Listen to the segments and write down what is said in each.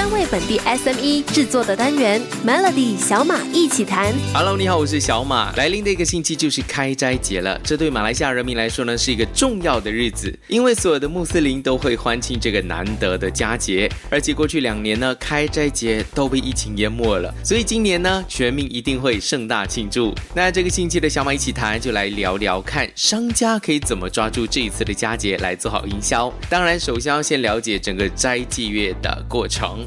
专为本地 SME 制作的单元 Melody 小马一起谈。Hello，你好，我是小马。来临的一个星期就是开斋节了，这对马来西亚人民来说呢是一个重要的日子，因为所有的穆斯林都会欢庆这个难得的佳节。而且过去两年呢，开斋节都被疫情淹没了，所以今年呢，全民一定会盛大庆祝。那这个星期的小马一起谈就来聊聊看，商家可以怎么抓住这一次的佳节来做好营销。当然，首先要先了解整个斋祭月的过程。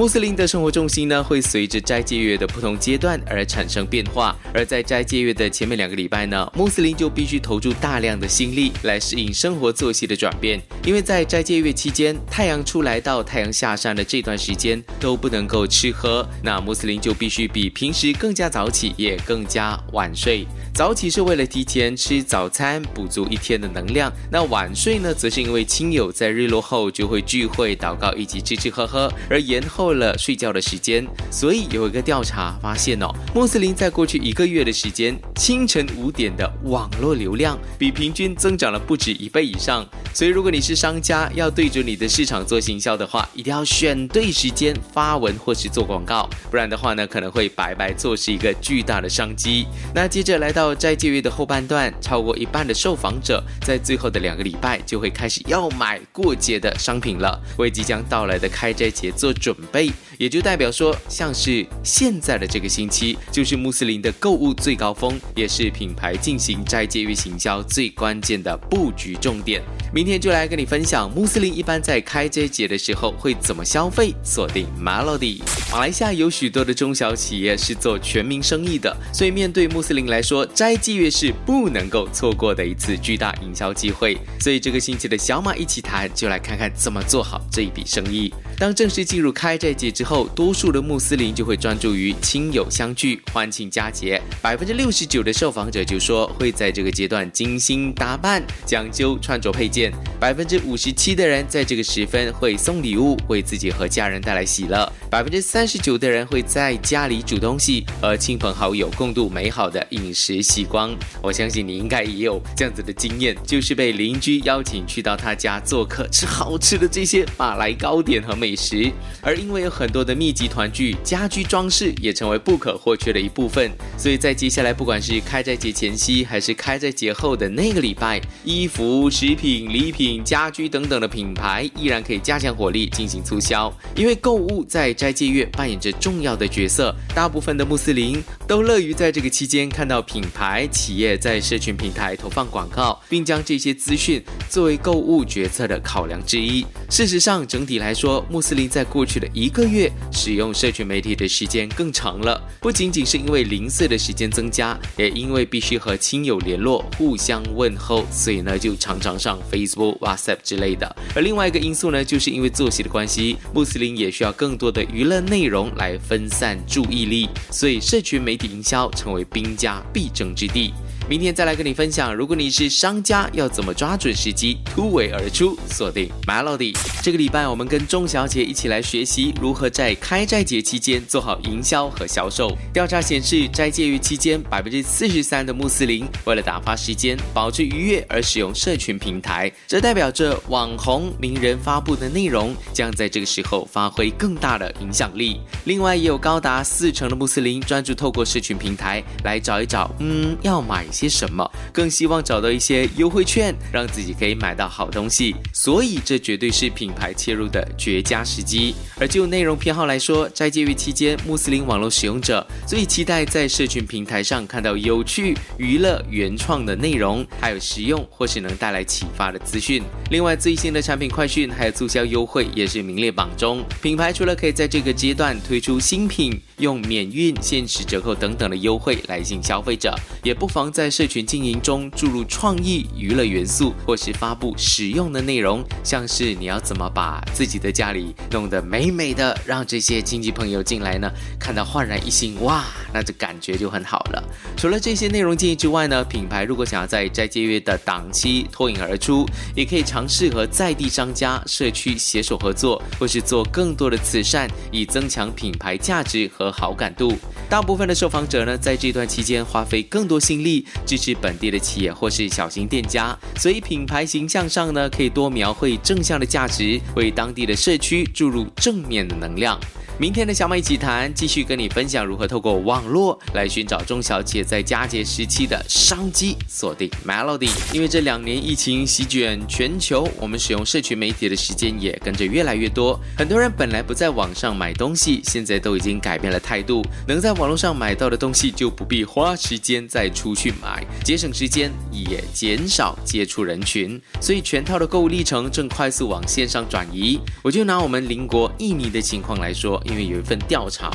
穆斯林的生活重心呢，会随着斋戒月的不同阶段而产生变化。而在斋戒月的前面两个礼拜呢，穆斯林就必须投注大量的心力来适应生活作息的转变，因为在斋戒月期间，太阳出来到太阳下山的这段时间都不能够吃喝，那穆斯林就必须比平时更加早起，也更加晚睡。早起是为了提前吃早餐，补足一天的能量；那晚睡呢，则是因为亲友在日落后就会聚会、祷告以及吃吃喝喝，而延后了睡觉的时间。所以有一个调查发现哦，穆斯林在过去一个月的时间，清晨五点的网络流量比平均增长了不止一倍以上。所以如果你是商家，要对准你的市场做行销的话，一定要选对时间发文或是做广告，不然的话呢，可能会白白错失一个巨大的商机。那接着来到。到斋戒月的后半段，超过一半的受访者在最后的两个礼拜就会开始要买过节的商品了，为即将到来的开斋节做准备。Bay 也就代表说，像是现在的这个星期，就是穆斯林的购物最高峰，也是品牌进行斋戒月行销最关键的布局重点。明天就来跟你分享，穆斯林一般在开斋节的时候会怎么消费。锁定 Melody。马来西亚有许多的中小企业是做全民生意的，所以面对穆斯林来说，斋戒月是不能够错过的一次巨大营销机会。所以这个星期的小马一起谈，就来看看怎么做好这一笔生意。当正式进入开斋节之后，后多数的穆斯林就会专注于亲友相聚、欢庆佳节。百分之六十九的受访者就说会在这个阶段精心打扮，讲究穿着配件。百分之五十七的人在这个时分会送礼物，为自己和家人带来喜乐。百分之三十九的人会在家里煮东西，和亲朋好友共度美好的饮食时光。我相信你应该也有这样子的经验，就是被邻居邀请去到他家做客，吃好吃的这些马来糕点和。美食，而因为有很多的密集团聚，家居装饰也成为不可或缺的一部分。所以在接下来，不管是开斋节前夕，还是开斋节后的那个礼拜，衣服、食品、礼品、家居等等的品牌依然可以加强火力进行促销。因为购物在斋戒月扮演着重要的角色，大部分的穆斯林都乐于在这个期间看到品牌企业在社群平台投放广告，并将这些资讯作为购物决策的考量之一。事实上，整体来说，穆斯林在过去的一个月使用社群媒体的时间更长了，不仅仅是因为零碎的时间增加，也因为必须和亲友联络、互相问候，所以呢就常常上 Facebook、WhatsApp 之类的。而另外一个因素呢，就是因为作息的关系，穆斯林也需要更多的娱乐内容来分散注意力，所以社群媒营销成为兵家必争之地。明天再来跟你分享，如果你是商家，要怎么抓准时机突围而出？锁定 Melody。这个礼拜我们跟钟小姐一起来学习如何在开斋节期间做好营销和销售。调查显示，斋戒月期间，百分之四十三的穆斯林为了打发时间、保持愉悦而使用社群平台，这代表着网红名人发布的内容将在这个时候发挥更大的影响力。另外，也有高达四成的穆斯林专注透过社群平台来找一找，嗯，要买。些什么？更希望找到一些优惠券，让自己可以买到好东西。所以，这绝对是品牌切入的绝佳时机。而就内容偏好来说，斋戒月期间，穆斯林网络使用者最期待在社群平台上看到有趣、娱乐、原创的内容，还有实用或是能带来启发的资讯。另外，最新的产品快讯还有促销优惠也是名列榜中。品牌除了可以在这个阶段推出新品，用免运、限时折扣等等的优惠来吸引消费者，也不妨在社群经营中注入创意娱乐元素，或是发布实用的内容，像是你要怎么把自己的家里弄得美美的，让这些亲戚朋友进来呢，看到焕然一新，哇，那这感觉就很好了。除了这些内容建议之外呢，品牌如果想要在斋戒月的档期脱颖而出，也可以尝试和在地商家、社区携手合作，或是做更多的慈善，以增强品牌价值和好感度。大部分的受访者呢，在这段期间花费更多心力。支持本地的企业或是小型店家。所以品牌形象上呢，可以多描绘正向的价值，为当地的社区注入正面的能量。明天的小马一起谈，继续跟你分享如何透过网络来寻找中小企业在佳节时期的商机。锁定 Melody，因为这两年疫情席卷全球，我们使用社群媒体的时间也跟着越来越多。很多人本来不在网上买东西，现在都已经改变了态度，能在网络上买到的东西就不必花时间再出去买，节省时间也减少接触人群，所以全套的购物历程正快速往线上转移。我就拿我们邻国印尼的情况来说。因为有一份调查，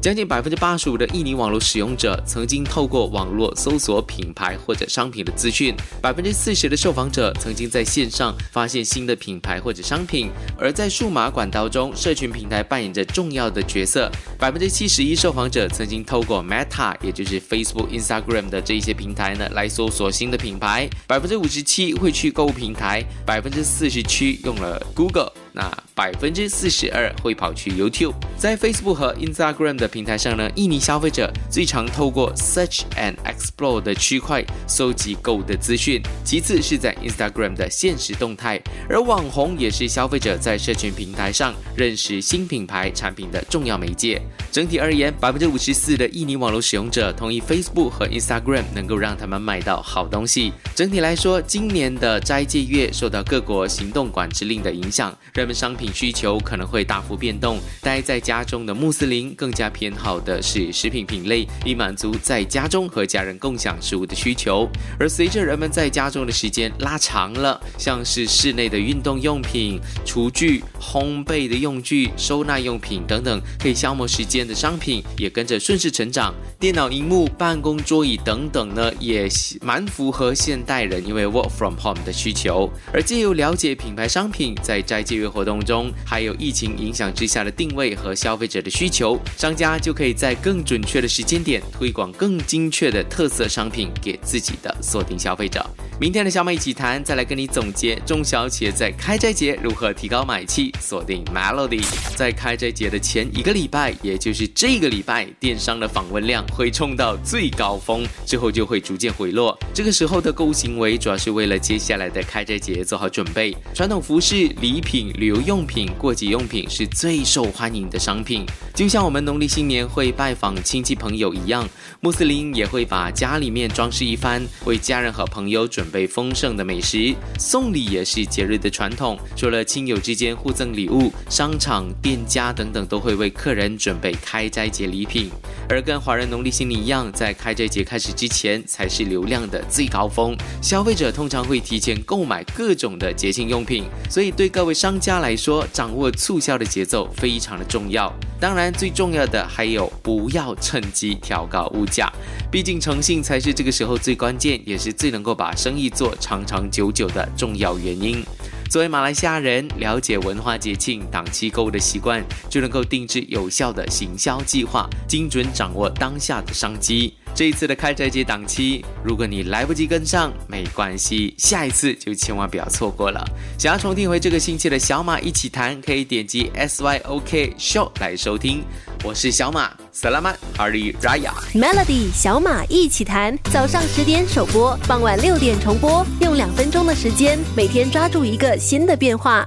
将近百分之八十五的印尼网络使用者曾经透过网络搜索品牌或者商品的资讯，百分之四十的受访者曾经在线上发现新的品牌或者商品，而在数码管道中，社群平台扮演着重要的角色。百分之七十一受访者曾经透过 Meta，也就是 Facebook、Instagram 的这一些平平台呢来搜索新的品牌，百分之五十七会去购物平台，百分之四十七用了 Google。那百分之四十二会跑去 YouTube，在 Facebook 和 Instagram 的平台上呢，印尼消费者最常透过 Search and Explore 的区块搜集购物的资讯，其次是在 Instagram 的现实动态，而网红也是消费者在社群平台上认识新品牌产品的重要媒介。整体而言，百分之五十四的印尼网络使用者同意 Facebook 和 Instagram 能够让他们买到好东西。整体来说，今年的斋戒月受到各国行动管制令的影响。人们商品需求可能会大幅变动。待在家中的穆斯林更加偏好的是食品品类，以满足在家中和家人共享食物的需求。而随着人们在家中的时间拉长了，像是室内的运动用品、厨具、烘焙的用具、收纳用品等等可以消磨时间的商品，也跟着顺势成长。电脑荧幕、办公桌椅等等呢，也蛮符合现代人因为 work from home 的需求。而借由了解品牌商品在斋戒月。活动中，还有疫情影响之下的定位和消费者的需求，商家就可以在更准确的时间点推广更精确的特色商品给自己的锁定消费者。明天的小美一起谈，再来跟你总结中小企业在开斋节如何提高买气。锁定 Melody，在开斋节的前一个礼拜，也就是这个礼拜，电商的访问量会冲到最高峰，之后就会逐渐回落。这个时候的购物行为，主要是为了接下来的开斋节做好准备。传统服饰、礼品。旅游用品、过节用品是最受欢迎的商品，就像我们农历新年会拜访亲戚朋友一样，穆斯林也会把家里面装饰一番，为家人和朋友准备丰盛的美食。送礼也是节日的传统，除了亲友之间互赠礼物，商场、店家等等都会为客人准备开斋节礼品。而跟华人农历新年一样，在开斋节开始之前才是流量的最高峰，消费者通常会提前购买各种的节庆用品，所以对各位商家。家来说，掌握促销的节奏非常的重要。当然，最重要的还有不要趁机调高物价，毕竟诚信才是这个时候最关键，也是最能够把生意做长长久久的重要原因。作为马来西亚人，了解文化节庆档期购物的习惯，就能够定制有效的行销计划，精准掌握当下的商机。这一次的开斋节档期，如果你来不及跟上，没关系，下一次就千万不要错过了。想要重听回这个星期的小马一起谈，可以点击 S Y O K Show 来收听。我是小马，Selamat Hari Raya。Melody 小马一起谈，早上十点首播，傍晚六点重播，用两分钟的时间，每天抓住一个新的变化。